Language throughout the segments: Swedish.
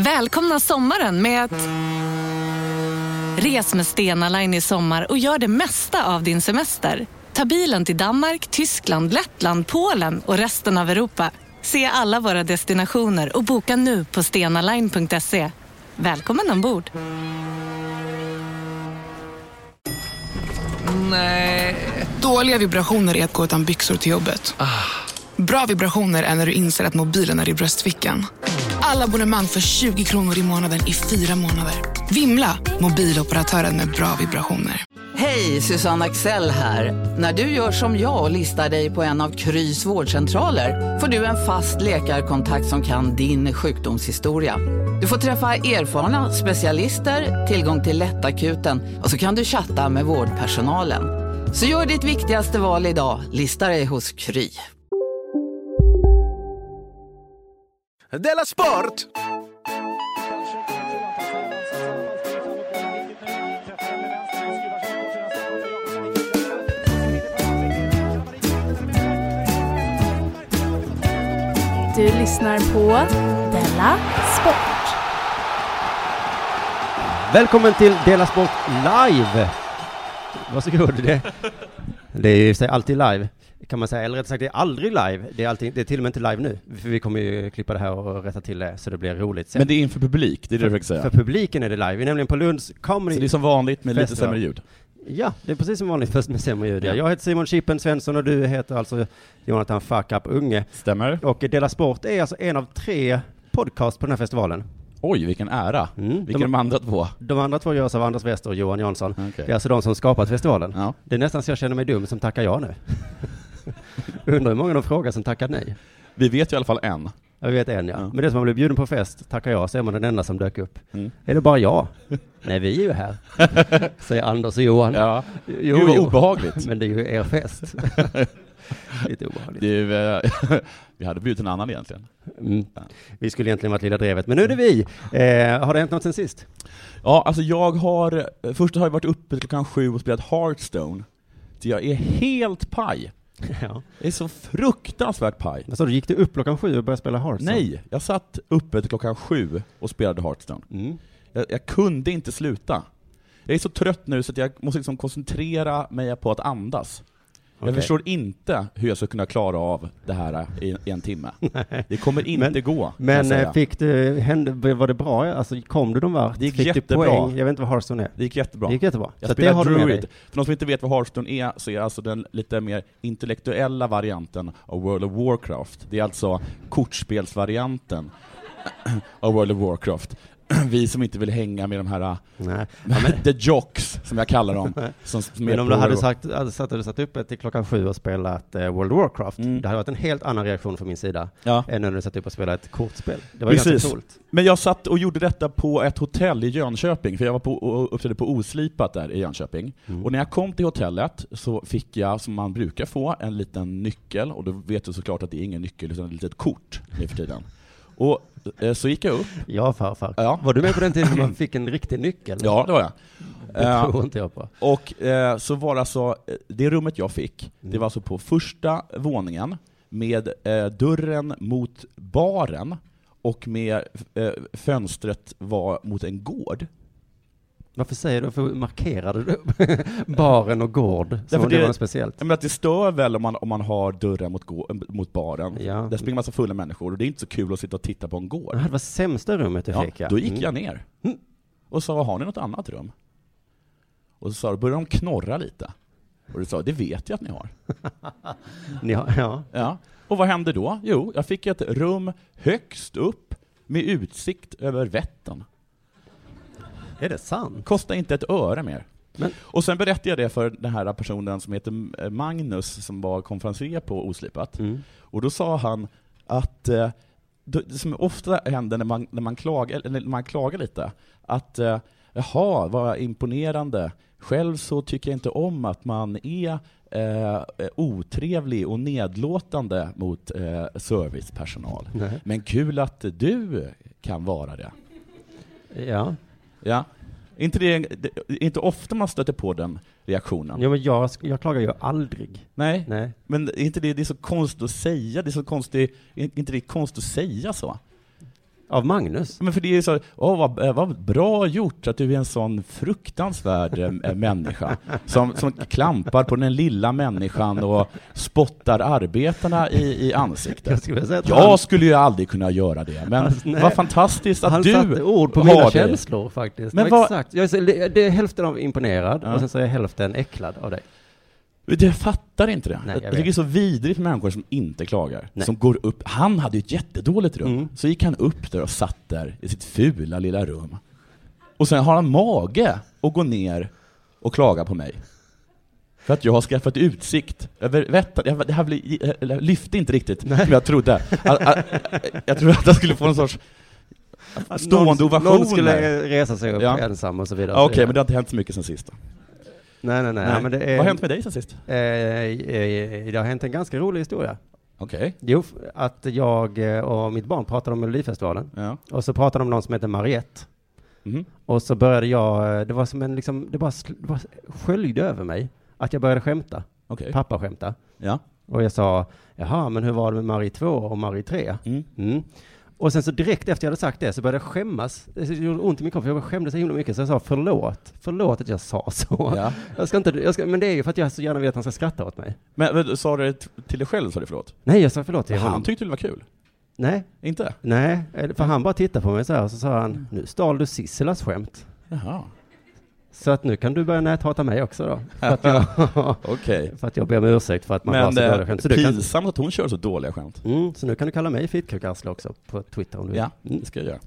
Välkomna sommaren med att... Res med Stena Line i sommar och gör det mesta av din semester. Ta bilen till Danmark, Tyskland, Lettland, Polen och resten av Europa. Se alla våra destinationer och boka nu på stenaline.se. Välkommen ombord! Nej. Dåliga vibrationer är att gå utan byxor till jobbet. Bra vibrationer är när du inser att mobilen är i bröstfickan. Alla abonnemang för 20 kronor i månaden i fyra månader. Vimla! Mobiloperatören med bra vibrationer. Hej, Susanne Axel här. När du gör som jag och listar dig på en av Krys vårdcentraler får du en fast läkarkontakt som kan din sjukdomshistoria. Du får träffa erfarna specialister, tillgång till lättakuten och så kan du chatta med vårdpersonalen. Så gör ditt viktigaste val idag, lista dig hos Kry. Della Sport! Du lyssnar på Della Sport. Välkommen till Dela Sport Live! Varsågod. Det, det är ju sig alltid live, kan man säga. Eller rättare sagt, det är aldrig live. Det är, alltid, det är till och med inte live nu. För vi kommer ju klippa det här och rätta till det så det blir roligt sen. Men det är inför publik, det är det du för, försöker för säga. publiken är det live. Vi är nämligen på Lunds Comedy... Så det är som vanligt med lite sämre ljud. Ja, det är precis som vanligt, först med sämre ljud. Ja. Ja. Jag heter Simon Chippen Svensson och du heter alltså Jonathan Fuck Up Unge. Stämmer? Och Dela Sport är alltså en av tre podcast på den här festivalen. Oj, vilken ära. Mm. Vilka är De, de andra två? de andra två görs av Anders Wester och Johan Jansson. Okej. Det är alltså de som skapat festivalen. Ja. Det är nästan så jag känner mig dum som tackar ja nu. Undrar hur många de frågar som tackar nej. Vi vet ju i alla fall en. Jag vet en ja. Ja. Men det som man blir bjuden på fest, tackar jag, så är man den enda som dök upp. Mm. Är det bara jag? nej, vi är ju här. Säger Anders och Johan. Ja. Jo, Gud vad obehagligt. Men det är ju er fest. Lite obehagligt. Du, eh, vi hade bjudit en annan egentligen. Mm. Vi skulle egentligen varit Lilla Drevet, men nu är det vi. Eh, har det hänt något sen sist? Ja, alltså jag har, först har jag varit uppe klockan sju och spelat Hearthstone. Så jag är helt paj. ja. Jag är så fruktansvärt paj. Du, gick du upp klockan sju och började spela Hearthstone? Nej, jag satt uppe till klockan sju och spelade Hearthstone. Mm. Jag, jag kunde inte sluta. Jag är så trött nu så att jag måste liksom koncentrera mig på att andas. Jag Okej. förstår inte hur jag ska kunna klara av det här i, i en timme. Det kommer inte Men- gå, jag Men eh, fick du, hände, var det bra? Alltså kom du någon vart? Det gick fick jättebra. Du poäng? Jag vet inte vad Hearthstone är. Det gick jättebra. Det gick jättebra. Jag så det spelar Druid. För de som inte vet vad Hearthstone är, så är alltså den lite mer intellektuella varianten av World of Warcraft. Det är alltså kortspelsvarianten av World of Warcraft. Vi som inte vill hänga med de här Nej. the jocks, som jag kallar dem. Som, som Men om du hade sagt, hade satt, hade satt uppe till klockan sju och spelat eh, World of Warcraft, Mm. det hade varit en helt annan reaktion från min sida Ja. än när du satt upp och spelade ett kortspel. Det var Precis. ganska coolt. Men jag satt och gjorde detta på ett hotell i Jönköping, för jag var på, och uppträdde på Oslipat där i Jönköping. Mm. Och när jag kom till hotellet så fick jag, som man brukar få, en liten nyckel, och då vet du såklart att det är ingen nyckel utan ett litet kort nu för tiden. Och eh, så gick jag upp, Ja, farfar. Ja. Var du med på den tiden man fick en riktig nyckel? ja det var jag. Det Eh, tror inte jag på. Och eh, så var det alltså, det rummet jag fick, det Mm. var alltså på första våningen med eh, dörren mot baren och med eh, fönstret var mot en gård. Varför säger du, varför markerade du baren och gård? Som om det det- var något speciellt. Menar att det stör väl om man, om man har dörren mot, gå, mot baren. Ja. Där springer massa fulla människor och det är inte så kul att sitta och titta på en gård. Det här var sämsta rummet du Ja, fick ja. då gick Mm. jag ner Mm. och sa, har ni något annat rum? Och så sa, började de knorra lite. Och du sa, det vet jag att ni har. Ni har, ja. Ja. Och vad hände då? Jo, jag fick ett rum högst upp med utsikt över Vättern. Är det sant? Kostade inte ett öre mer. Men- Och sen berättade jag det för den här personen som heter Magnus, som var konferencier på Oslipat. Mm. Och då sa han att eh, det som ofta händer när man, när man, klagar, när man klagar lite, att eh, jaha, vad imponerande. Själv så tycker jag inte om att man är eh, otrevlig och nedlåtande mot eh, servicepersonal. Nej. Men kul att du kan vara det. Ja. Ja. Inte, det, det, inte ofta man stöter på den reaktionen. ja, men jag, jag klagar ju aldrig. Nej, Nej. men är inte det, det är så konstigt att säga, det är så konstigt, är inte det konstigt att säga så? Av Magnus? Men för det är så, åh vad, eh, vad bra gjort att du är en sån fruktansvärd eh, människa, som, som klampar på den lilla människan och spottar arbetarna i, i ansiktet. Jag skulle säga Jag han- skulle ju aldrig kunna göra det, men Alltså, vad fantastiskt att Han du satte ord på mina det. känslor faktiskt. Men vad- exakt. Jag är, så- det är hälften av imponerad Ja. och sen så är jag hälften äcklad av dig. Jag fattar inte det. Nej, jag jag tycker det är så vidrigt med människor som inte klagar. Nej. Som går upp. Han hade ju ett jättedåligt rum. Mm. Så gick han upp där och satt där i sitt fula lilla rum. Och sen har han mage att gå ner och klaga på mig. För att jag har skaffat utsikt över Vättern. Det här blir, lyfte inte riktigt som jag trodde. Jag trodde att jag skulle få en sorts stående någon, ovationer. någon skulle resa sig upp Ja. ensam och så vidare. Okej, men vidare. det har inte hänt så mycket sen sist. Nej, nej, nej. Nej. Ja, men det, är, Vad har hänt med dig sen sist? Eh, eh, det har hänt en ganska rolig historia. Okej. Jo, att jag eh, och mitt barn pratade om Melodifestivalen. Ja. Och så pratade de om någon som heter Mariette. Mhm. Och så började jag, eh, det var som en liksom, det bara, det bara sköljde över mig. Att jag började skämta. Okej. Pappa skämta. Ja. Och jag sa, jaha, men hur var det med Marie 2 och Marie 3? Mm. Mm. Och sen så direkt efter jag hade sagt det så började jag skämmas. Det gjorde ont i min kropp, för jag skämdes så himla mycket. Så jag sa förlåt, förlåt att jag sa så. Ja. Jag ska inte, jag ska, men det är ju för att jag så gärna vill att han ska skratta åt mig. Men, men sa du det till dig själv, sa du förlåt? Nej, jag sa förlåt till Han honom. tyckte det var kul. Nej, Inte? nej, för han bara tittade på mig så här och så sa han, nu stal du Sissilas skämt. Jaha. Så att nu kan du börja näthata mig också då. För att jag, Okej. för att jag ber om ursäkt för att man har Men så dåliga eh, skämt. Så, du kan, pinsamt att hon kör så dåliga skämt. mm, så nu kan du kalla mig fitkukarsle också på Twitter om du vill. Ja, Mm. det ska jag göra.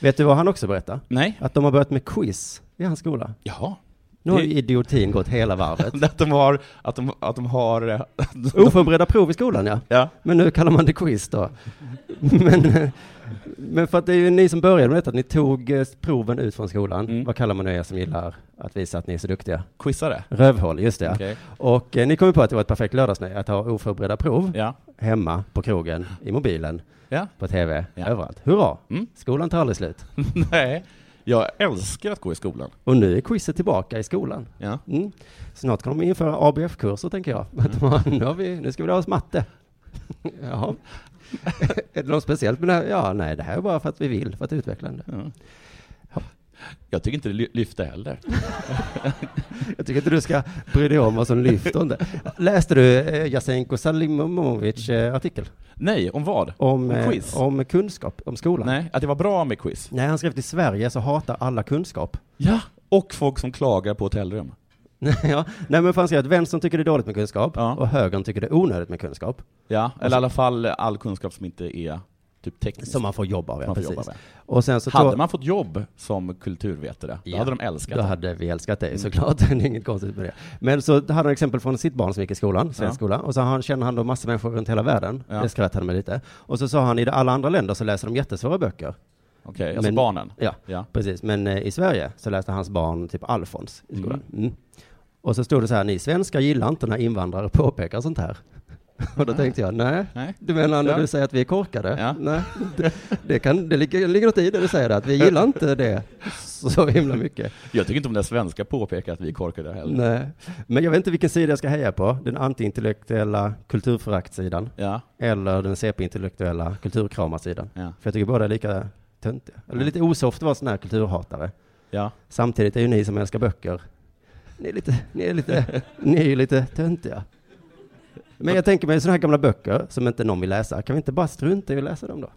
Vet du vad han också berättar? Nej. Att de har börjat med quiz i hans skola. Jaha. Nu har ju idiotin gått hela varvet. Att de har, att de, att de har... Oförberedda prov i skolan ja. Ja. Men nu kallar man det quiz då. Men, men för att det är ju ni som började med detta, att ni tog eh, proven ut från skolan. Mm. Vad kallar man er som gillar att visa att ni är så duktiga? Quizare? Rövhål, just det. Okej. Och eh, ni kom på att det var ett perfekt lördagsnöje att ha oförberedda prov Ja. hemma, på krogen, i mobilen, Ja. på tv, Ja. överallt. Hurra! Mm. Skolan tar aldrig slut. Nej. Jag älskar att gå i skolan. Och nu är quizet tillbaka i skolan. Ja. Mm. Snart kan de införa ABF-kurser, tänker jag. Har, nu, vi, nu ska vi lära oss matte. Jaha. är det något speciellt med det här? Ja, nej, det här är bara för att vi vill, för att utveckla det. ja. Jag tycker inte det ly- lyfte heller. Jag tycker inte du ska bry dig om vad som lyfter inte. Läste du eh, Jasenko Salimovic eh, artikel? Nej, om vad? Om, Om eh, quiz? om kunskap, om skolan? Nej, att det var bra med quiz. Nej, han skrev till Sverige så hatar alla kunskap. Ja. Och folk som klagar på hotellrum. ja, nej men han skrev att vänstern tycker det är dåligt med kunskap Ja. och högern tycker det är onödigt med kunskap. Ja, eller i alla fall all kunskap som inte är typ teknisk. Som man får jobba av, ja, precis. jobba med. Och sen så Hade tog- man fått jobb som kulturvetare, då Ja, hade de älskat Då det. hade vi älskat Mm. dig såklart, det är inget konstigt med det. Men så hade han exempel från sitt barn som gick i skolan, svensk Ja. skola, och så han, känner han då massor människor runt hela världen. Ja. Det skrattade han med lite. Och så sa han, i alla andra länder så läser de jättesvåra böcker. Okej, alltså Men- barnen. Ja, Ja. precis. Men eh, i Sverige så läste hans barn typ Alfons i skolan. Mm. Och så stod det så här, ni svenskar gillar inte när invandrare påpekar sånt här. Och då tänkte jag, nej, Nej. du menar när Ja. du säger att vi är korkade? Ja. Nej, det, det, kan, det ligger, ligger något i det du säger, att vi gillar inte det så himla mycket. Jag tycker inte om när svenskar påpekar att vi är korkade heller. Nej, men jag vet inte vilken sida jag ska heja på. Den antiintellektuella kulturföraktsidan Ja, eller den CP-intellektuella kulturkramarsidan. ja, För jag tycker båda är lika töntiga. Eller lite osoft att vara sån här kulturhatare. ja. Samtidigt är ju ni som älskar böcker, ni är lite, ni är lite, ni är ju lite töntiga. Men jag tänker mig sådana här gamla böcker som inte någon vill läsa, kan vi inte bara strunta i att läsa dem då?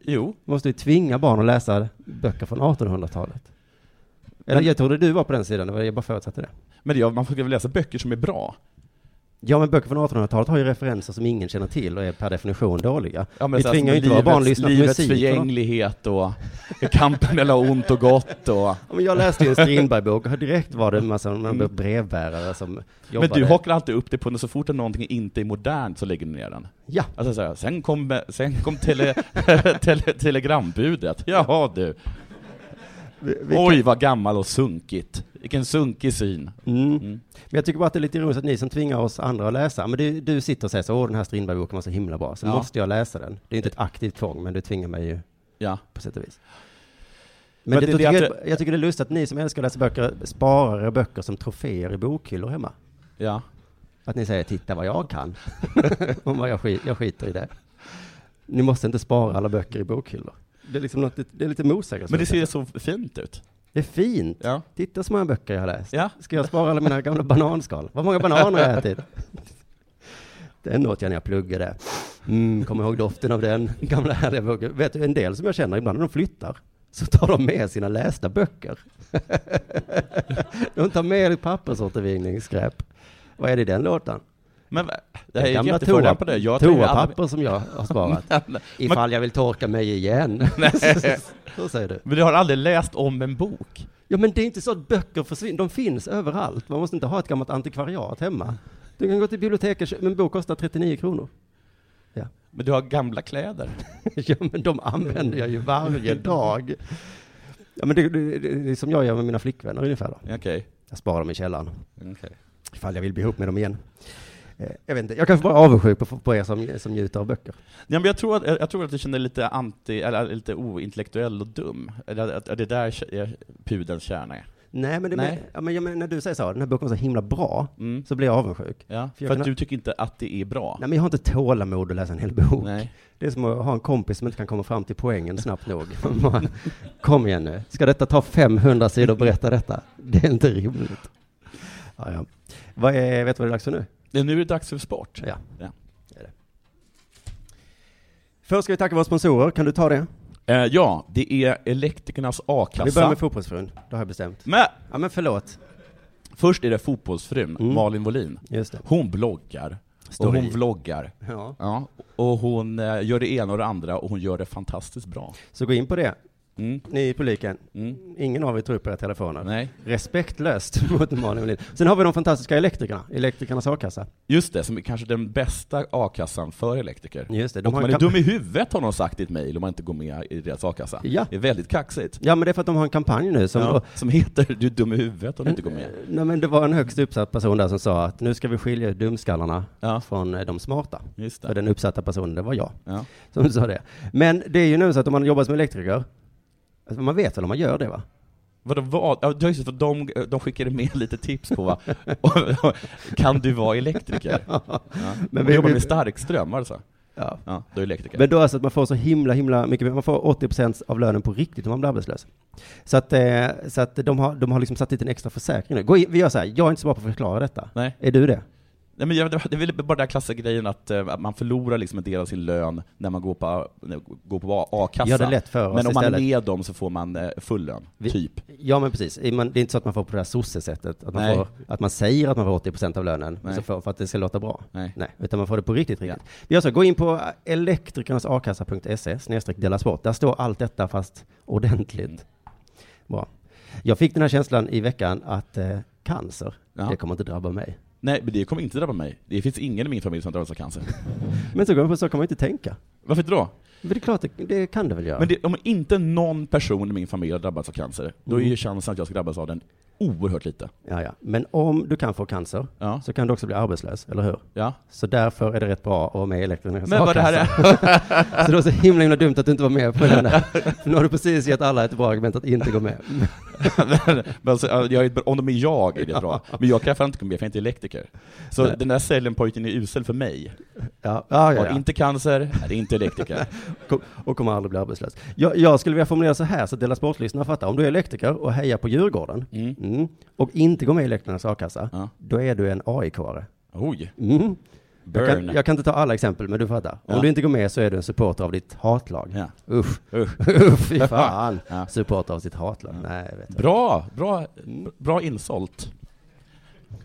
Jo, Vi måste ju tvinga barn att läsa böcker från 1800-talet. Eller jag trodde du var på den sidan, jag bara förutsatte det. men det, man får väl läsa böcker som är bra. Ja, men böcker från 1800-talet har ju referenser som ingen känner till och är per definition dåliga. Ja, Vi så tvingar ju inte våra barn att livets- lyssna på Livets musik, va? förgänglighet och kampen mellan ont och gott och... Ja, men jag läste ju en Strindberg-bok och direkt var det en massa mm. brevbärare som jobbade. Men du hakar alltid upp det på när så fort någonting inte är modernt så lägger du ner den. Ja, Alltså så här, sen kom, sen kom tele, tele, telegrambudet. Jaha du, vi, vi oj vad gammal och sunkigt. Vilken sunkig syn. Mm. Mm. Men jag tycker bara att det är lite ironiskt att ni som tvingar oss andra att läsa, men du, du sitter och säger så, åh den här Strindberg-boken var så himla bra, så Ja. måste jag läsa den. Det är inte ett aktivt tvång, men du tvingar mig ju Ja. på sätt och vis. Men, Men det, det- det att jag, jag tycker det är lustigt att ni som älskar att läsa böcker sparar böcker som troféer i bokhyllor hemma. Ja. Att ni säger, titta vad jag kan. Vad jag, skit, jag skiter i det. Ni måste inte spara alla böcker i bokhyllor. Det är liksom något, det är lite motsägelsefullt. Men det ser så fint ut. Det är fint. Ja. Titta så många böcker jag har läst. Ja. Ska jag spara alla mina gamla bananskal? Vad många bananer har jag ätit? Den åt jag när jag pluggade. Mm, kommer ihåg doften av den gamla härliga boken. Vet du, en del som jag känner ibland när de flyttar, så tar de med sina lästa böcker. de tar med pappersåtervinningsskräp. Vad är det i den lådan? Men va- det här är Gamla toa- på det. Jag Toapapper aldrig- som jag har sparat. Men- Ifall jag vill torka mig igen. Så säger du. Men du har aldrig läst om en bok? Ja, men det är inte så att böcker försvinner. De finns överallt. Man måste inte ha ett gammalt antikvariat hemma. Du kan gå till biblioteket, men en bok kostar 39 kronor. Men du har gamla kläder? Ja, men de använder jag ju varje dag. Ja, men det, det, det är som jag gör med mina flickvänner ungefär då. Okej. Jag sparar dem i källaren. Okej. Ifall jag vill bli ihop med dem igen. Eh, Jag vet inte, jag kanske bara är avundsjuk på, på er som, som njuter av böcker. Ja, men jag, tror att, jag tror att du känner lite anti, eller lite ointellektuell och dum. Att det där är pudelns kärna är. Nej, men, Nej. Men, ja, men, ja, men när du säger så, den här boken var så himla bra, Mm. så blir jag avundsjuk. Ja, För för, jag att kan- du tycker inte att det är bra. Nej, men jag har inte tålamod att läsa en hel bok. Nej. Det är som att ha en kompis som inte kan komma fram till poängen snabbt nog. Man, Kom igen nu, ska detta ta 500 sidor att berätta detta? Det är inte rimligt. Ja, ja. Vad är, vet du vad det är dags för nu? Det- Nu är det dags för sport. Ja. Ja. Det är det. Först ska vi tacka våra sponsorer, kan du ta det? Eh, ja, det är Elektrikernas A-kassa. Vi börjar med fotbollsfrun, det har jag bestämt. Men Ja men förlåt. först är det fotbollsfrun, Mm. Malin Wollin. Hon bloggar. Står och hon vloggar. Ja. Ja, och hon eh, gör det ena och det andra och hon gör det fantastiskt bra. Så gå in på det, Mm. ni i publiken. Mm. Ingen av er tar upp era telefoner. Nej. Respektlöst mot Malin Wohlin. Sen har vi de fantastiska elektrikerna, Elektrikernas A-kassa. Just det, som är kanske den bästa a-kassan för elektriker. Just det, de och man är dum i huvudet har de sagt i ett mejl om man inte går med i deras a-kassa. Ja. Det är väldigt kaxigt. Ja men det är för att de har en kampanj nu som ja, som heter Du är dum i huvudet om du inte går med. Nej men det var en högst uppsatt person där som sa att nu ska vi skilja dumskallarna Ja. från eh, de smarta. Just För det. den uppsatta personen, det var jag Ja. som sa det. Men det är ju nu så att om man jobbar som elektriker, alltså man vet väl om man gör det va? Vadå, vad? Ja, just det, för de, de skickade med lite tips på va? kan du vara elektriker? Ja. Men Men vi- jobbar med starkström, var det så? Ja. Ja, då är elektriker. Men då alltså att man får så himla, himla mycket, man får 80% av lönen på riktigt om man blir arbetslös. Så att, eh, så att de har, de har liksom satt dit en extra försäkring nu. Gå in, vi gör så här, jag är inte så bra på att förklara detta. Nej. Är du det? Nej, men det är väl bara den här klassiska grejen att, eh, att man förlorar liksom en del av sin lön när man går på, går a-kassa. Det lätt för oss men om man är istället. med dem så får man eh, full lön, Vi- typ. Ja men precis, det är inte så att man får på det här sosse-sättet, att man, får, att man säger att man får 80% av lönen, för, för att det ska låta bra. Nej. Nej, utan man får det på riktigt, riktigt. Vi gör så, gå in på elektrikernasakassa.se, snedstreck dela sport. Där står allt detta fast ordentligt. Mm. Bra. Jag fick den här känslan i veckan att eh, cancer, Ja. det kommer inte drabba mig. Nej, men det kommer inte drabba mig. Det finns ingen i min familj som drabbas av cancer. Men så, går man ju så kan man inte tänka. Varför inte då? Men det är klart, det, det kan det väl göra. Men det, om inte någon person i min familj har drabbats av cancer, då är Mm. ju chansen att jag ska drabbas av den oerhört lite. Ja, ja. Men om du kan få cancer, Ja. så kan du också bli arbetslös, eller hur? Ja. Så därför är det rätt bra att vara med i elektrikernas Men vad det här a-kassa. Så det var så himla, himla dumt att du inte var med på den. För nu har du precis gett alla ett bra argument att inte gå med. men, men alltså, ja, jag är, om de är jag är det bra, men jag kan fan inte gå med för jag är inte elektriker. Så Nej. den där säljpojken är usel för mig. Ja, ja, ja, ja. inte cancer, är inte elektriker. Och kommer aldrig bli arbetslös. Jag, jag skulle vilja formulera så här så att Dela Sportlyssnarna fattar. Om du är elektriker och hejar på Djurgården Mm. mm, och inte går med i Elektrikernas a-kassa, Ja. då är du en AIK-are. Oj, Mm. Jag, kan, jag kan inte ta alla exempel, men du fattar. Om Ja. du inte går med så är du en supporter av ditt hatlag. Ja. Usch, Usch. usch, fy fan. Ja. Supporter av sitt hatlag. Nej, vet. Bra, bra, bra insålt.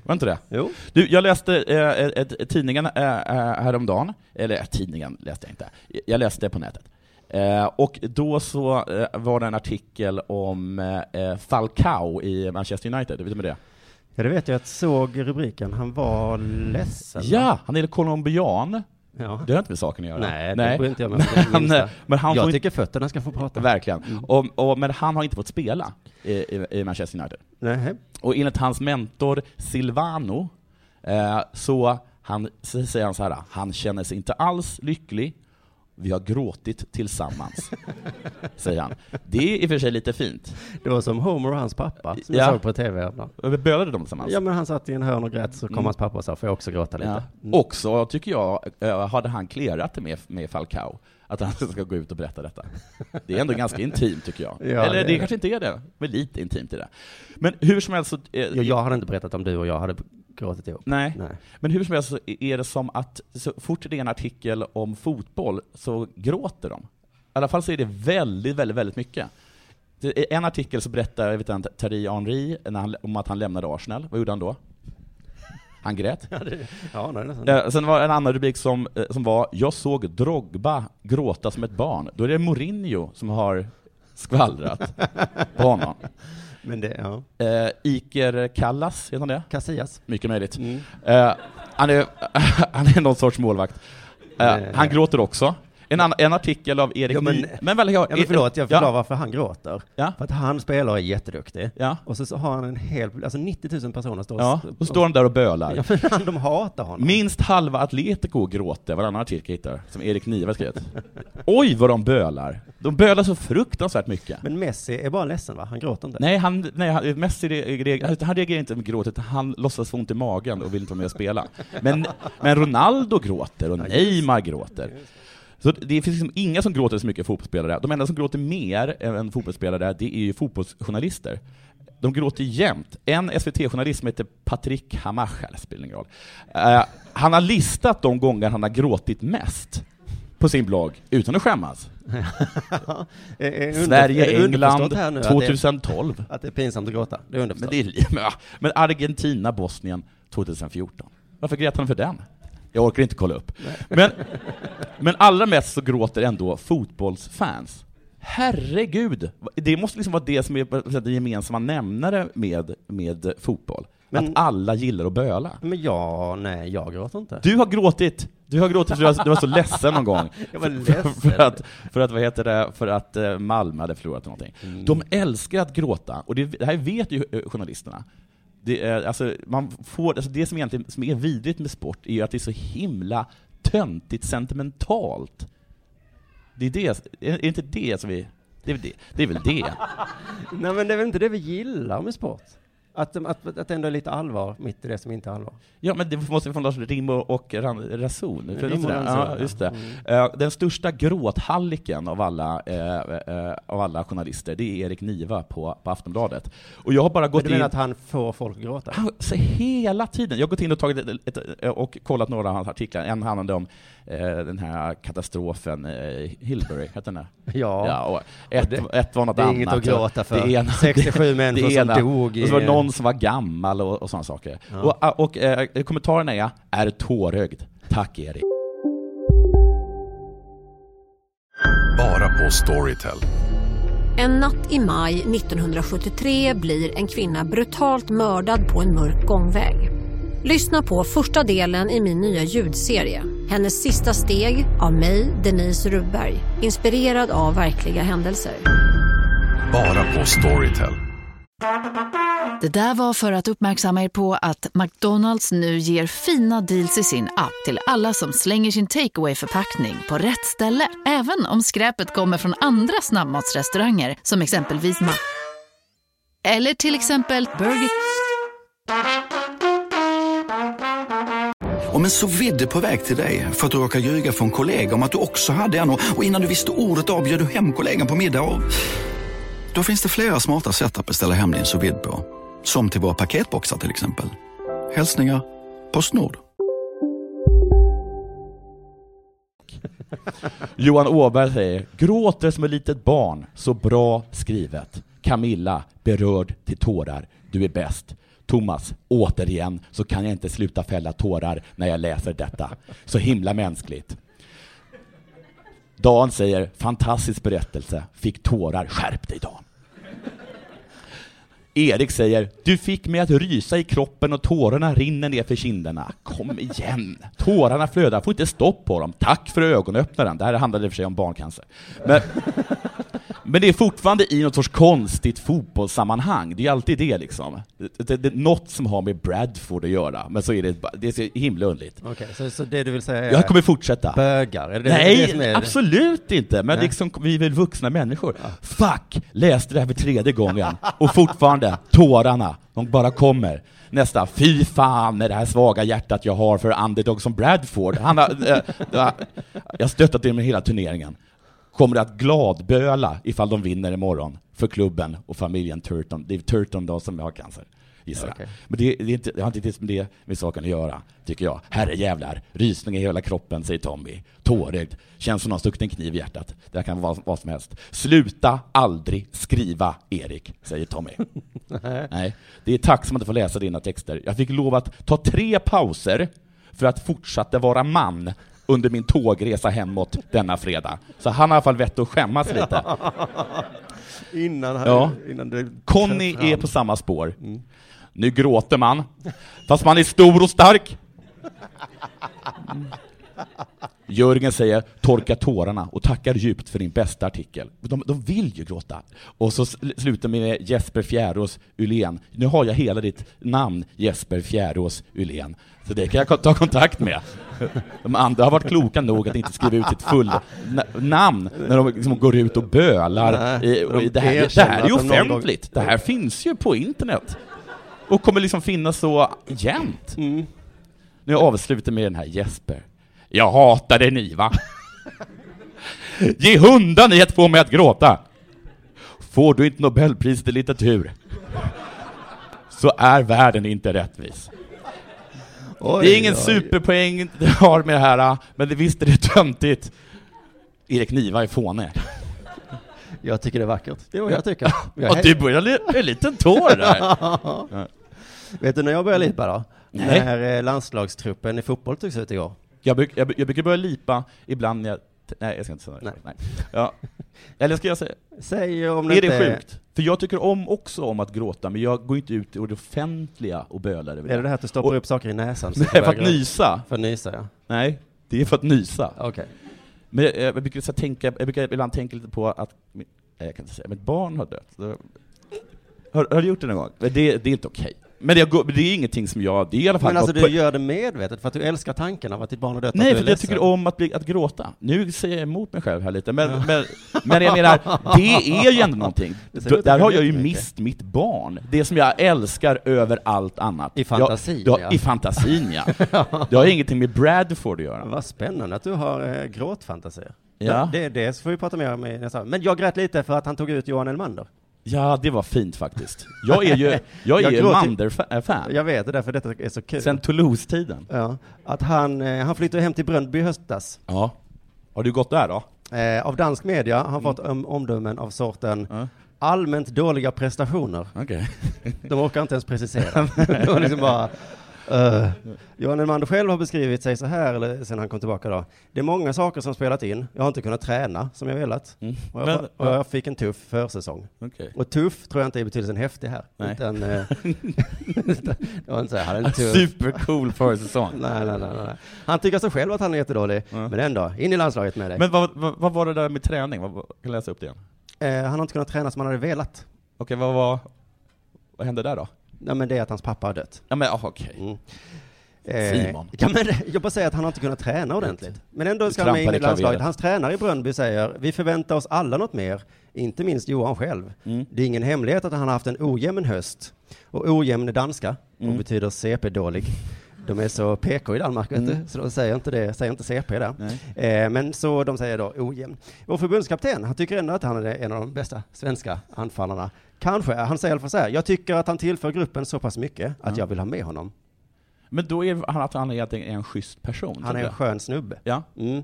Var inte det? Jo. Du, jag läste eh, ett, tidningen eh, eh, häromdagen, eller eh, tidningen läste jag inte, jag läste på nätet. Eh, och då så eh, var det en artikel om eh, Falcao i Manchester United, vet du med det? Ja, det vet jag. Jag såg rubriken. Han var ledsen. Ja, han är colombian. Ja. Det har inte med saken att göra. Nej, det bryr inte jag mig om. Men, men han jag får tycker fötterna ska få prata. inte, verkligen. Och, och, men han har inte fått spela i, i, i Manchester United. Nej. Och enligt hans mentor Silvano, eh, så, han, så säger han så här, han känner sig inte alls lycklig, vi har gråtit tillsammans, säger han. Det är i och för sig lite fint. Det var som Homer och hans pappa, som Ja. jag såg på tv häromdagen. Bölade de tillsammans? Ja, men han satt i en hörn och grät, så kom Mm. hans pappa och sa, får jag också gråta lite? Ja. Mm. Också, tycker jag, eh, hade han klerat det med, med Falcao. att han ska gå ut och berätta detta. Det är ändå ganska intimt tycker jag. Ja, Eller det, det. kanske inte är det, men lite intimt är det. Men hur som helst så, eh, Jag, jag hade inte berättat om du och jag hade gråtit ihop. nej. Nej. Men hur som helst så är det som att så fort det är en artikel om fotboll så gråter de. I alla fall så är det väldigt, väldigt, väldigt mycket. Det är en artikel så berättar jag vet inte, Thierry Henry när han, om att han lämnade Arsenal. Vad gjorde han då? Han grät. Ja, det, ja, nästan. Eh, sen var det en annan rubrik som, eh, som var ”Jag såg Drogba gråta som ett barn”. Då är det Mourinho som har skvallrat på honom. Men det, ja. Eh, Iker Kallas, heter han det? Casillas. Mycket möjligt. Mm. Eh, han, är, han är någon sorts målvakt. Eh, han gråter också. En, annan, en artikel av Erik Ja, men- Ny... Men, väl, Ja, men förlåt, jag förklarar ja, varför han gråter. Ja. För att han spelar och är jätteduktig. ja, Och så, så har han en hel, alltså 90 000 personer står ja. Och så står han där och bölar. Ja, men han, de hatar honom. Minst halva Atletico gråter, varannan artikel jag hittar, som Erik Niva skrivit. Oj vad de bölar! De bölar så fruktansvärt mycket. Men Messi är bara ledsen va? Han gråter inte. Nej, han, nej han, Messi re- re- han reagerar inte med gråt, utan han låtsas få ont i magen och vill inte vara med och spela. Men, men Ronaldo gråter, och Neymar gråter. Så det finns liksom inga som gråter så mycket fotbollsspelare. De enda som gråter mer än fotbollsspelare, det är ju fotbollsjournalister. De gråter jämt. En SVT-journalist som heter Patrik Hamash, eller spelar ingen roll. Eh, han har listat de gånger han har gråtit mest på sin blogg, utan att skämmas. Är- är är Sverige, England, här nu att 2012. Det, att det är pinsamt att gråta. Det är Men, underförstått. det är, men, men Argentina, Bosnien 2014. Varför grät han för den? Jag orkar inte kolla upp. Men, men allra mest så gråter ändå fotbollsfans. Herregud! Det måste liksom vara det som är den gemensamma nämnare med, med fotboll. Men- att alla gillar att böla. Men ja, nej, jag gråter inte. Du har gråtit! Du har gråtit för var, du var så ledsen någon gång. Jag var För, ledsen. för, att, för att, vad heter det, för att eh, Malmö hade förlorat någonting. Mm. De älskar att gråta, och det, det här vet ju eh, journalisterna. Det, är, alltså, man får, alltså det som egentligen som är vidrigt med sport är ju att det är så himla töntigt sentimentalt. Det är, det, är inte det som vi... Det är väl det. Det är väl det. Nej men det är väl inte det vi gillar med sport? Att, att, att det ändå är lite allvar mitt i det som inte är allvar. Ja, men det måste få någon rim och, rason. Rim och ja, just det. Mm. Eh, Den största gråthalliken av alla, eh, eh, av alla journalister, det är Erik Niva på, på Aftonbladet. Och jag har bara Men gått du in... menar att han får folk att gråta? Han, så hela tiden. Jag har gått in och, tagit ett, ett, och kollat några av hans artiklar. En handlade om den här katastrofen, eh, Hillbury, hette den där? Ja. Ja, och ett, det- ett var något det är annat. inget att gråta för. Det ena, 67 människor det som dog i- Och så var det någon som var gammal och, och sådana saker. Ja. Och, och eh, kommentarerna är, är tårögd. Tack Erik. Bara på Storytel. En natt i maj 1973 blir en kvinna brutalt mördad på en mörk gångväg. Lyssna på första delen i min nya ljudserie. Hennes sista steg av mig, Denise Rubberg. Inspirerad av verkliga händelser. Bara på Storytel. Det där var för att uppmärksamma er på att McDonalds nu ger fina deals i sin app till alla som slänger sin takeaway förpackning på rätt ställe. Även om skräpet kommer från andra snabbmatsrestauranger som exempelvis Ma... Eller till exempel Burger... Om en så vidde på väg till dig för att du råkar ljuga från kollega om att du också hade en och och innan du visste ordet av bjöd du hem kollegan på middag och... Då finns det flera smarta sätt att beställa hem din sous vide på. Som till våra paketboxar till exempel. Hälsningar Postnord. Johan Åberg säger, gråter som ett litet barn, så bra skrivet. Camilla, berörd till tårar, du är bäst. Thomas, återigen så kan jag inte sluta fälla tårar när jag läser detta. Så himla mänskligt. Dan säger, fantastisk berättelse, fick tårar, skärp dig Dan. Erik säger, du fick mig att rysa i kroppen och tårarna rinner ner för kinderna. Kom igen! Tårarna flödar, får inte stopp på dem. Tack för ögonöppnaren. Det här handlade i och för sig om barncancer. Men, men det är fortfarande i något sorts konstigt fotbollssammanhang. Det är alltid det liksom. Det, det, det något som har med Bradford att göra, men så är det, det är så himla underligt. Okej, så, så det du vill säga är Jag kommer fortsätta. bögar? Är det det, det som Nej, är absolut inte! Men Nej. liksom, vi är väl vuxna människor. Fuck! Läste det här för tredje gången och fortfarande Fortfarande, tårarna, de bara kommer. Nästa, fy fan med det här svaga hjärtat jag har för underdog som Bradford. Han har, äh, jag har stöttat dem hela turneringen. Kommer att gladböla ifall de vinner imorgon för klubben och familjen Turton. Det är Turton då som har cancer, gissar jag. Okej. Men det, det, är inte, det har inte det med det med saken att göra, tycker jag. Herre jävlar, rysning i hela kroppen, säger Tommy. Tårögd, känns som någon stuckit en kniv i hjärtat. Det kan vara vad som helst. Sluta aldrig skriva, Erik, säger Tommy. Nej, det är tack som att få läsa dina texter. Jag fick lov att ta tre pauser för att fortsätta vara man under min tågresa hemåt denna fredag. Så han har i alla fall vett att skämmas lite. Innan, han, Ja. innan det Conny är på samma spår. Nu gråter man, fast man är stor och stark. Jörgen säger torka tårarna och tackar djupt för din bästa artikel. De, de vill ju gråta. Och så sl- slutar med Jesper Fjärås Ylén. Nu har jag hela ditt namn, Jesper Fjärås Ylén. Så det kan jag ta kontakt med. De andra har varit kloka nog att inte skriva ut sitt fulla na- namn när de liksom går ut och bölar. Nej, I, och de det, här, det här är ju offentligt. Det här finns ju på internet. Och kommer liksom finnas så jämt. Mm. Nu avslutar med den här Jesper. Jag hatar det ni va? Ge hundan i att få mig att gråta. Får du inte Nobelpriset i litteratur så är världen inte rättvis. Oj, det är ingen oj. superpoäng det har med det här, men det visst är det töntigt. Erik Niva är fåne. Jag tycker det är vackert. Det är vad jag tycker. Jag Och du börjar li- en liten tår där. Vet du när jag började lipa då? Nej. När eh, landslagstruppen i fotboll togs ut igår. Jag, bruk, jag, jag brukar börja lipa ibland när jag... Nej, jag ska inte säga det. Nej. Nej. Ja. Eller ska jag säga... Säg om det Är det inte sjukt? För jag tycker om också om att gråta, men jag går inte ut i det offentliga och bölar över Är det det här att du stoppar Och- upp saker i näsan? Nej, för att gråta? nysa. För att nysa, ja. Nej, det är för att nysa. Okej. Men jag, jag, brukar så tänka, jag brukar ibland tänka lite på att, nej, jag kan inte säga, mitt barn har dött. Har, har du gjort det någon gång? Det, det är inte okej. Men det, det är ingenting som jag, det är i alla fall Men alltså du gör det medvetet för att du älskar tanken av att ditt barn har dött? Nej, att för är jag tycker om att, bli, att gråta. Nu säger jag emot mig själv här lite, men, men, men jag menar, det är ju ändå någonting. Då, ut där att har jag ju mist mitt barn. Det som jag älskar över allt annat. I fantasin, jag, ja. I fantasin, ja. Det har ingenting med Bradford att göra. Vad spännande att du har eh, gråtfantasier. Ja. Det, det får vi prata mer om i nästa. Men jag grät lite för att han tog ut Johan Elmander. Ja, det var fint faktiskt. Jag är ju, jag är Jag ju Mander-fan. Jag vet det, därför detta är så kul. Sen Toulouse-tiden. Ja, att han, eh, han flyttade hem till Bröndby i höstas. Ja. Har du gått där då? Eh, av dansk media har han fått um, omdömen av sorten Ja. allmänt dåliga prestationer. Okej. De orkar inte ens precisera. De liksom bara, uh. Johan Elmander själv har beskrivit sig så här, eller sen han kom tillbaka då. Det är många saker som spelat in. Jag har inte kunnat träna som jag velat. Mm. Och, jag, Men- och jag fick en tuff försäsong. Okej. Och tuff tror jag inte är betydelsen häftig här. Nej. Utan, eh, det var inte så, jag hade en tuff. Supercool försäsong. Nej, nej, nej, nej. Han tycker sig själv att han är jättedålig, Ja. men ändå, in i landslaget med dig. Men vad, vad, vad var det där med träning? Vad, kan jag läsa upp det igen? Eh, han har inte kunnat träna som han hade velat. Okej, vad, vad, vad hände där då? Nej, men det är att hans pappa har dött. Ja men ah, okej. Mm. Eh, Simon. Ja, men jag bara säger att han har inte kunnat träna ordentligt. Men ändå ska han med in i landslaget. Hans tränare i Bröndby säger, vi förväntar oss alla något mer, inte minst Johan själv. Mm. Det är ingen hemlighet att han har haft en ojämn höst. Och ojämn är danska, och Mm. betyder CP-dålig. De är så PK i Danmark, vet Mm. du, så de säger inte det, säger inte CP där. Eh, men så de säger då ojämn. Vår förbundskapten, han tycker ändå att han är en av de bästa svenska anfallarna. Kanske, han säger i alla fall så här, jag tycker att han tillför gruppen så pass mycket att Ja. jag vill ha med honom. Men då är han att han är en schysst person? Han är en skön snubbe. Ja. Mm.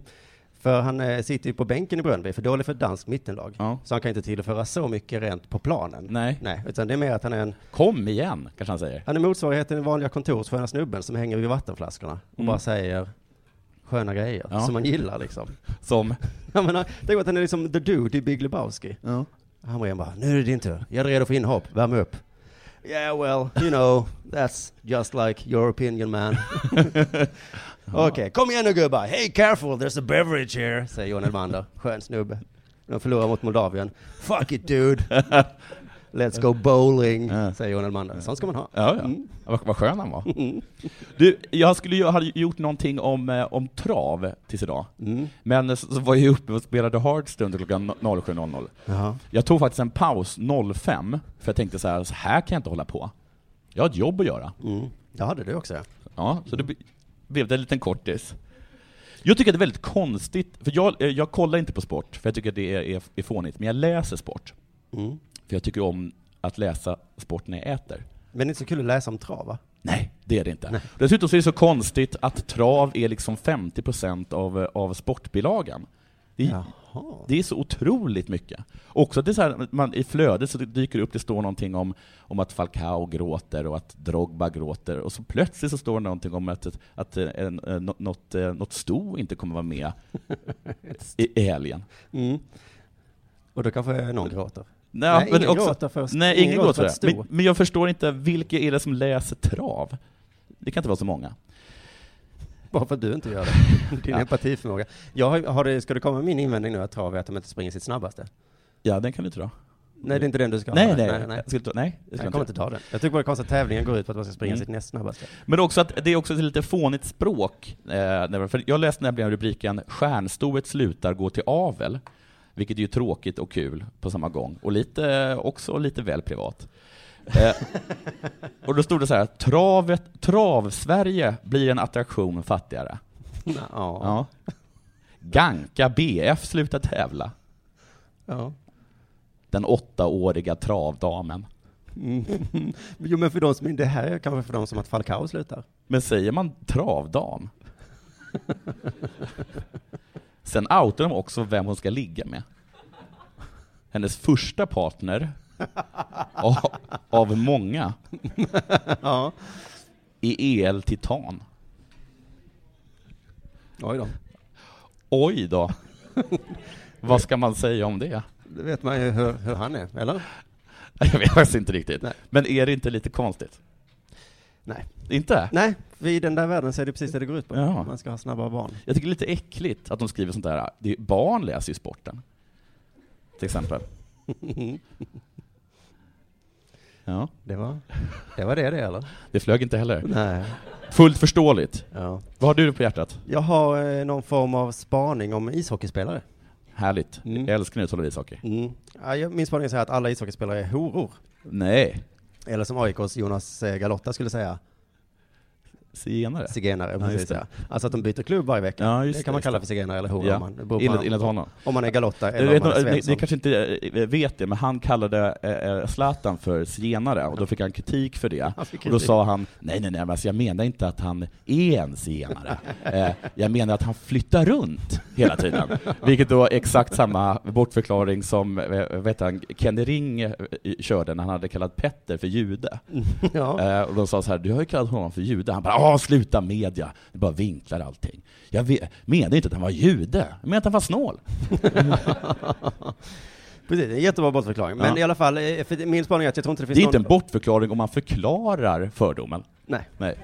För han eh, sitter ju på bänken i Bröndby, för dålig för ett danskt mittenlag. ja. Så han kan inte tillföra så mycket rent på planen. Nej. Nej, utan det är mer att han är en, Kom igen, kanske han säger. han är motsvarigheten till vanliga kontorssköna snubben som hänger vid vattenflaskorna och Mm. bara säger sköna grejer Ja. som man gillar liksom. Som... Jag menar, tänk att han är liksom the dude i Big Lebowski. Ja. Hamrén bara, nu är det din tur. Jag är redo för inhopp, värm upp. Yeah well, you know, that's just like your opinion man. Okej, kom igen nu gubbar. Hey careful, there's a beverage here, säger Johan Elmander. Skön snubbe. De förlorar mot Moldavien. Fuck it dude. Let's go bowling, säger Jon Elmander. Sånt ska man ha. Ja, ja. Vad, vad skön han var. Du, jag skulle ju ha gjort någonting om, eh, om trav tills idag. Men så, så var jag uppe och spelade Hearthstone till klockan 07.00. Jaha. Jag tog faktiskt en paus 05, för jag tänkte så här, så här kan jag inte hålla på. Jag har ett jobb att göra. Mm. Det hade du också, ja. Ja, så det blev det en liten kortis. Jag tycker att det är väldigt konstigt, för jag, eh, jag kollar inte på sport, för jag tycker att det är, är, är fånigt, men jag läser sport. Mm. För jag tycker om att läsa sport när jag äter. Men det är inte så kul att läsa om trav, va? Nej, det är det inte. Dessutom så är det så konstigt att trav är liksom 50% av, av sportbilagan. Det är, det är så otroligt mycket. Också att det är så här, man, i flödet så dyker det upp, det står någonting om, om att Falcao gråter och att Drogba gråter, och så plötsligt så står det någonting om att, att eh, en, eh, nå- något, eh, något sto inte kommer vara med i, i helgen. Mm. Och då kanske någon gråter. Nej, Nej, men ingen också, gråter för- nej, ingen gråter för för. Men, men jag förstår inte, vilka är det som läser trav? Det kan inte vara så många. Bara för att du inte gör det. Din Ja. empatiförmåga. Jag har, har det, ska det komma min invändning nu att trav är att de inte springer sitt snabbaste? Ja, den kan du dra. Nej, det är inte den du ska Nej, ha. nej, nej, nej. jag ta- nej, jag jag kommer inte ta den. Jag tycker bara det är konstigt att tävlingen går ut på att man ska springa Mm. sitt näst snabbaste. Men också att det är också ett lite fånigt språk. Eh, för jag läste nämligen rubriken ”Stjärnstoet slutar gå till avel”, vilket är ju tråkigt och kul på samma gång, och lite, också lite väl privat. Eh, och då stod det så här, travet, trav-Sverige blir en attraktion fattigare. Ja. Ja. Ganka BF slutar tävla. Ja. Den åttaåriga travdamen. Mm. Jo, men för de som, det här är kanske för de som att Falcao slutar. Men säger man travdam? Sen outar de också vem hon ska ligga med. Hennes första partner, av, av många, ja. är EL Titan. Oj då. Oj då. Vad ska man säga om det? Det vet man ju hur, hur han är, eller? Jag vet faktiskt inte riktigt. Nej. Men är det inte lite konstigt? Nej. Inte? Nej, i den där världen så är det precis det det går ut på. Ja. Man ska ha snabba barn. Jag tycker det är lite äckligt att de skriver sånt där. Det är, barn läser ju sporten. Till exempel. Ja. Det var det, var det, det eller? Det flög inte heller. Nej. Fullt förståeligt. Ja. Vad har du på hjärtat? Jag har eh, någon form av spaning om ishockeyspelare. Härligt. Mm. Jag älskar när du talar ishockey. Mm. Ja, jag- min spaning är att alla ishockeyspelare är horor. Nej. Eller som AIKs Jonas eh, Galotta skulle säga, Zigenare. zigenare. Precis, ja. Alltså att de byter klubb varje vecka. Ja, det kan man kalla för zigenare eller hora Ja. om man, Enligt- enligt honom. om man är Galotta eller vet, om man är ni, ni kanske inte eh, vet det, men han kallade eh, Zlatan för zigenare, och då fick han kritik för det. Och då sa han, nej nej nej, men alltså jag menar inte att han är en zigenare. eh, jag menar att han flyttar runt hela tiden. Vilket då är exakt samma bortförklaring som eh, vet han, Kenny Ring eh, körde när han hade kallat Petter för jude. Ja. Eh, och de sa så här, du har ju kallat honom för jude. Han bara, åh sluta media, det bara vinklar allting. Jag vet, menar inte att han var jude, jag menar att han var snål. Precis, en jättebra bortförklaring. Men Ja. i alla fall, eh, för min spaning är att jag tror inte det finns Det är inte någon... en bortförklaring om man förklarar fördomen. Nej. Nej.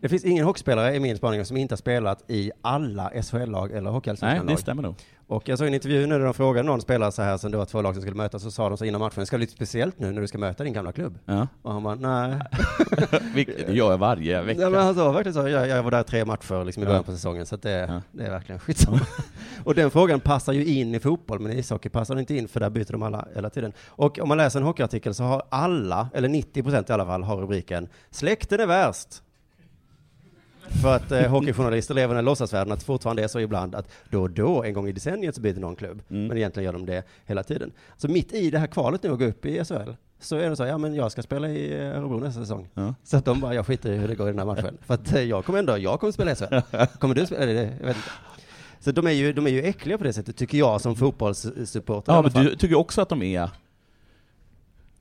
Det finns ingen hockeyspelare i min spaning som inte har spelat i alla SHL-lag eller Nej, Hockeyallsvenskan det stämmer nog. Och jag såg en intervju nu där de frågade någon spelare så här, som det var två lag som skulle mötas, så sa de så innan matchen, det ska bli lite speciellt nu när du ska möta din gamla klubb. Ja. Och han bara, nej. Det gör jag varje vecka. Ja, men han sa verkligen så, jag, jag var där tre matcher liksom i Ja. början på säsongen, så att det, det är verkligen skitsamma. och den frågan passar ju in i fotboll, men i ishockey passar den inte in, för där byter de alla hela tiden. Och om man läser en hockeyartikel så har alla, eller 90 procent i alla fall, har rubriken ”Släkten är värst”. För att eh, hockeyjournalister lever i den låtsasvärlden att fortfarande är så ibland att då och då, en gång i decenniet, så byter någon klubb. Mm. Men egentligen gör de det hela tiden. Så mitt i det här kvalet nu att gå upp i SHL, så är det så, ja men jag ska spela i eh, Örebro nästa säsong. Ja. Så att de bara, jag skiter i hur det går i den här matchen. För att eh, jag kommer ändå, jag kommer spela i SHL. Kommer du spela? Eller, det- jag vet inte. Så de är, ju, de är ju äckliga på det sättet, tycker jag som fotbollssupporter. Ja, men du tycker också att de är...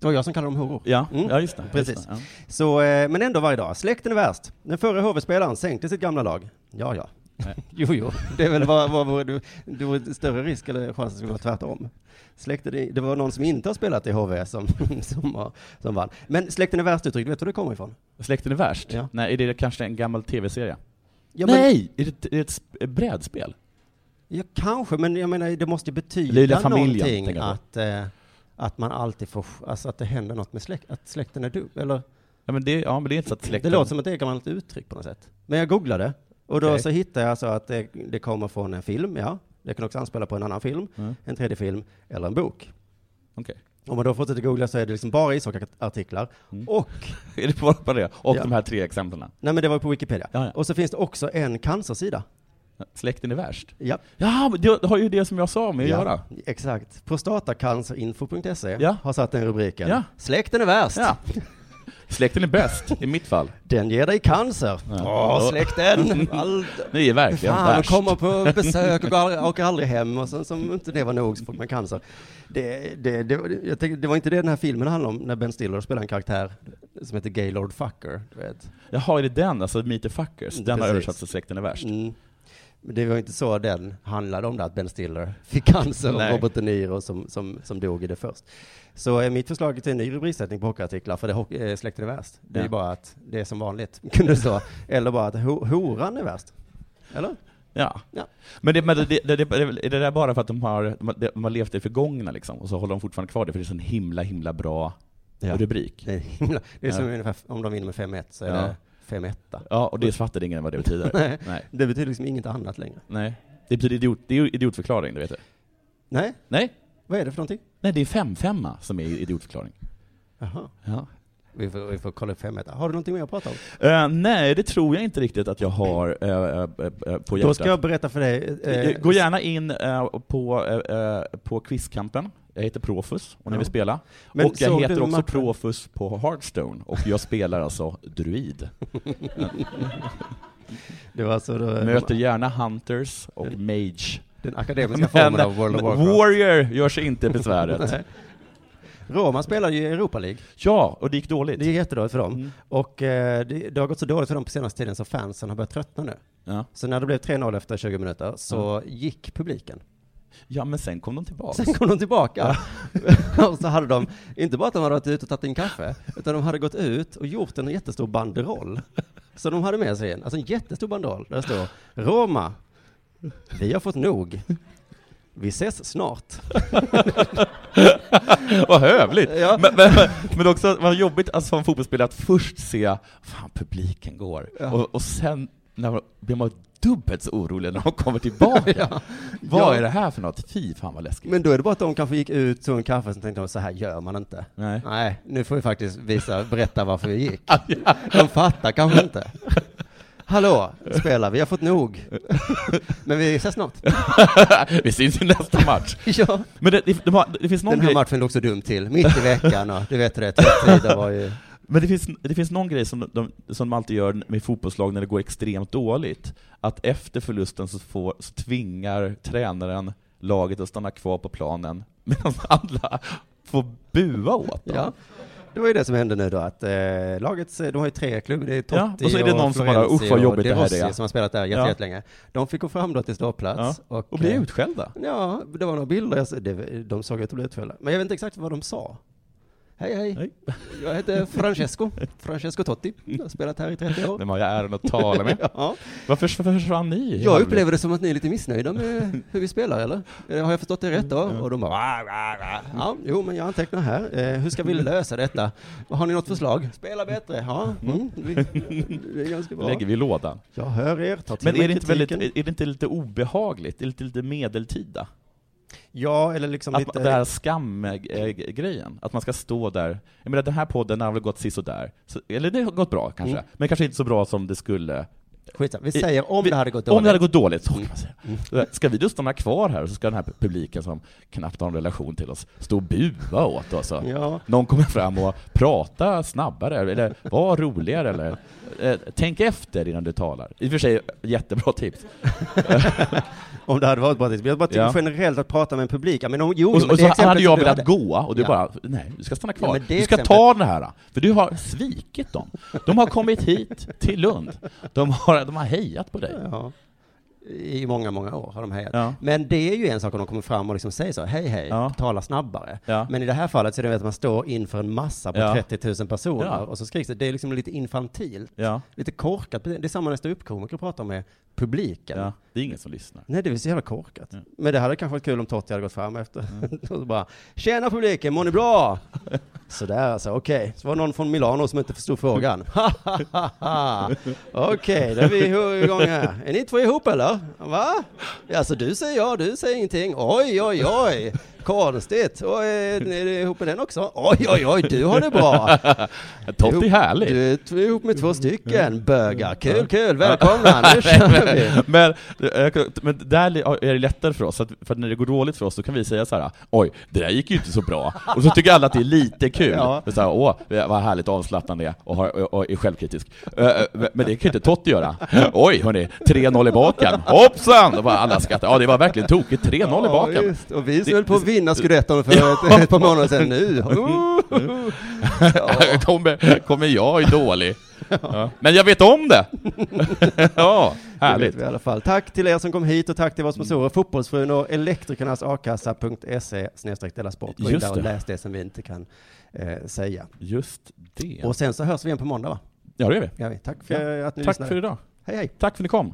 Det var jag som kallade dem horor. Ja, Mm. ja just det. Precis. Just det, ja. Så, eh, men ändå varje dag. Släkten är värst. Den förre HV-spelaren sänkte sitt gamla lag. Ja, ja. Jo, jo. Det är väl vad, vad vore det, det vore större risk eller chans att det skulle vara tvärtom. Släkten, det var någon som inte har spelat i HV som, som, har, som vann. Men släkten är värst uttryck, vet du var det kommer ifrån? Släkten är värst? Ja. Nej, är det kanske en gammal tv-serie? Ja, men- Nej! Är det, är det ett sp- brädspel? Ja, kanske, men jag menar, det måste ju betyda Lilla familjen, någonting att, eh, att man alltid får, alltså att det händer något med släkt, att släkten är dum, eller? Ja, men det, ja, men det är inte så att Det släkten... låter som det ett gammalt uttryck på något sätt. Men jag googlade, och då Okej. så hittade jag alltså att det, det kommer från en film, ja. Det kan också anspela på en annan film, Mm. en tredje film, eller en bok. Okej. Om man då fortsätter googla så är det liksom bara ishockeyartiklar, Mm. och, Är det bara på det? Och Ja. de här tre exemplen? nej men det var på Wikipedia. Ja, ja. Och så finns det också en cancersida. Släkten är värst? Ja. Ja, men det har ju det som jag sa med att göra. Exakt. Prostatacancerinfo.se Ja. har satt den rubriken. Ja. Släkten är värst. Ja. Släkten är bäst, i mitt fall. Den ger dig cancer. Ja. Åh, släkten! All... Ni är verkligen Fan, värst. kommer på besök och går aldrig, åker aldrig hem och sen som inte det var nog så får man cancer. Det, det, det, jag tänkte, det var inte det den här filmen handlade om, när Ben Stiller spelar en karaktär som heter Gaylord Fucker. Du vet. Jaha, är det den? Alltså Meet the Fuckers? Den har Precis. översatts till Släkten är värst? Mm. Men det var inte så den handlade om det, att Ben Stiller fick cancer och. Robert De Niro som, som, som dog i det först. Så eh, mitt förslag till en ny rubriksättning på hockeyartiklar, för det eh, släkten är värst, det är Ja. ju bara att det är som vanligt, kunde stå. Eller bara att ho, horan är värst. Eller? Ja. Ja. Men, det, men det, det, det, är det där bara för att de har, de har, levt i det förgångna liksom, och så håller de fortfarande kvar det, för det är en sån himla, himla bra Ja. rubrik? Det är, himla, det är som Ja. ungefär, om de vinner med 5-1 så är det 5-1. Ja, och det fattade ingen vad det betyder. Nej. Nej. Det betyder liksom inget annat längre. Nej. Det betyder idiot, det är idiotförklaring, du vet det. Nej? Nej? Vad är det för någonting? Nej, det är 5-5 som är idiotförklaring. Jaha. Ja. Vi får, vi får kolla upp 5-1. Har du någonting mer att prata om? Eh, nej, det tror jag inte riktigt att jag har eh, eh, på hjärtat. Då ska jag berätta för dig. Gå gärna in på, på Quizkampen. Jag heter Profus om ni Ja. vill spela. Men och jag heter också? Profus på Hearthstone, och jag spelar alltså druid. Det var alltså då, Möter gärna Hunters och Mage. Den akademiska formen av World of Warcraft. Warrior gör sig inte besväret. Nej. Roma spelar ju i Europa League. Ja, och det gick dåligt. Det gick jättedåligt för dem. Mm. Och eh, det, det har gått så dåligt för dem på senaste tiden så fansen har börjat tröttna nu. Ja. Så när det blev 3-0 efter 20 minuter så gick publiken. Ja, men sen kom de tillbaka. Sen kom de tillbaka. och så hade de, inte bara att de hade varit ute och tagit en kaffe, utan de hade gått ut och gjort en jättestor banderoll. Så de hade med sig en, alltså en jättestor banderoll, där det står Roma, vi har fått nog. Vi ses snart. Vad hövligt! Ja. Men, men, men också vad jobbigt alltså, som fotbollsspelare att först se, fan publiken går, Ja. och, och sen när blir man dubbelt så orolig när de kommer tillbaka. Ja. Vad Ja. är det här för något? Fy fan vad läskigt. Men då är det bara att de kanske gick ut, tog en kaffe, och tänkte de så här gör man inte. Nej. Nej, nu får vi faktiskt visa, berätta varför vi gick. De fattar kanske inte. Hallå, spelar, vi har fått nog. Men vi ses snart. Vi syns i nästa match. Ja. Men det, det, de har, det finns någon Den här grej, matchen låg så dumt till, mitt i veckan och du vet hur det är, var ju... men det finns, det finns någon grej som de, som de alltid gör med fotbollslag när det går extremt dåligt, att efter förlusten så, får, så tvingar tränaren laget att stanna kvar på planen, medan alla får bua åt dem. Ja. Det var ju det som hände nu då, att eh, lagets, de har ju tre klubbar, det är Totti Ja, och så är det någon som bara, "Usch, vad och jobbigt De det här är." som har spelat där jätte, Ja. jättelänge. De fick gå fram då till ståplats. Ja, Och, och bli eh, utskällda. Ja, det var några bilder, jag, det, de såg ut att bli utskällda. Men jag vet inte exakt vad de sa. Hej, hej. Hej. Jag heter Francesco, Francesco Totti. Jag har spelat här i 30 år. Vem har jag äran att tala med? Ja. Varför, försvann ni? Jag upplever det som att ni är lite missnöjda med hur vi spelar, eller? Eh, Har jag förstått det rätt då? Och de bara, ja, jo, men jag antecknar här. Eh, hur ska vi lösa detta? Har ni något förslag? Spela bättre, ja, mm, det är ganska bra. lägger vi lådan. Jag hör er, ta till Men är det, inte väldigt, är det inte lite obehagligt? Är det inte lite medeltida? Ja, eller liksom Att, lite... Det här skamgrejen, att man ska stå där. Jag menar den här podden har väl gått sisådär, så, eller det har gått bra kanske, Mm. men kanske inte så bra som det skulle. Skitsamma, vi säger om vi, det hade gått dåligt. Om det hade gått dåligt, så kan man säga. Mm. Ska vi då stanna kvar här, och så ska den här publiken som knappt har en relation till oss, stå och bua åt oss? Ja. Någon kommer fram och prata snabbare, eller var roligare, eller eh, tänk efter innan du talar. I och för sig, jättebra tips. Om det hade varit bra tips. Jag bara tycker Ja. generellt att prata med en publik. Ja, men om, jo, Och, men det och så exemplet hade jag du velat hade- gå, och du Ja. bara, nej, du ska stanna kvar. Men det du ska exemplet- ta den här, för du har svikit dem. De har kommit hit till Lund. De har, de har hejat på dig. Ja. I många, många år har de hejat. Ja. Men det är ju en sak om de kommer fram och liksom säger så, hej hej, Ja. tala snabbare. Ja. Men i det här fallet så är det att man står inför en massa på Ja. 30 000 personer och så skriks det. Det är liksom lite infantilt. Lite korkat. Det är samma när ståuppkomiker pratar med publiken. Det är ingen som lyssnar. Nej, det är så jävla korkat. Men det hade kanske varit kul om Totti hade gått fram efter. och så bara, tjena publiken, mår ni bra? Sådär alltså, okej. Så var det någon från Milano som inte förstod frågan. okej, då är vi igång här. Är ni två ihop eller? Va? Alltså du säger ja, du säger ingenting. Oj, oj, oj. Konstigt. Och är är du ihop med den också? Oj, oj, oj, du har det bra. Totti är härlig. Du är ihop med två stycken bögar. Kul, kul, välkomna, nu kör vi. men, eh, men där är det lättare för oss, för när det går dåligt för oss så kan vi säga så här: oj, det där gick ju inte så bra. Och så tycker alla att det är lite kul. Ja. Så här, Åh, vad härligt avslappnande och, har, och, och är självkritisk. Eh, eh, Men det kan ju inte Totti göra. Oj, hörni, 3-0 i baken. Hoppsan! Och bara alla skrattar. Ja, det var verkligen tokigt. 3-0 i Ja, baken. just. Och vi höll på att vinna scudetton för ett, ett par månader sedan nu. kommer, kommer jag är dålig. Ja. Men jag vet om det! ja, Det härligt. vi i alla fall. Tack till er som kom hit och tack till våra sponsorer Fotbollsfrun och Elektrikernas a-kassa.se snedstreck Della Sport. Gå in där och det. läs det som vi inte kan eh, säga. Just det. Och sen så hörs vi igen på måndag va? Ja, det gör vi. Ja. Tack för Ja. att ni Tack lyssnade. för idag. Hej hej. Tack för att ni kom.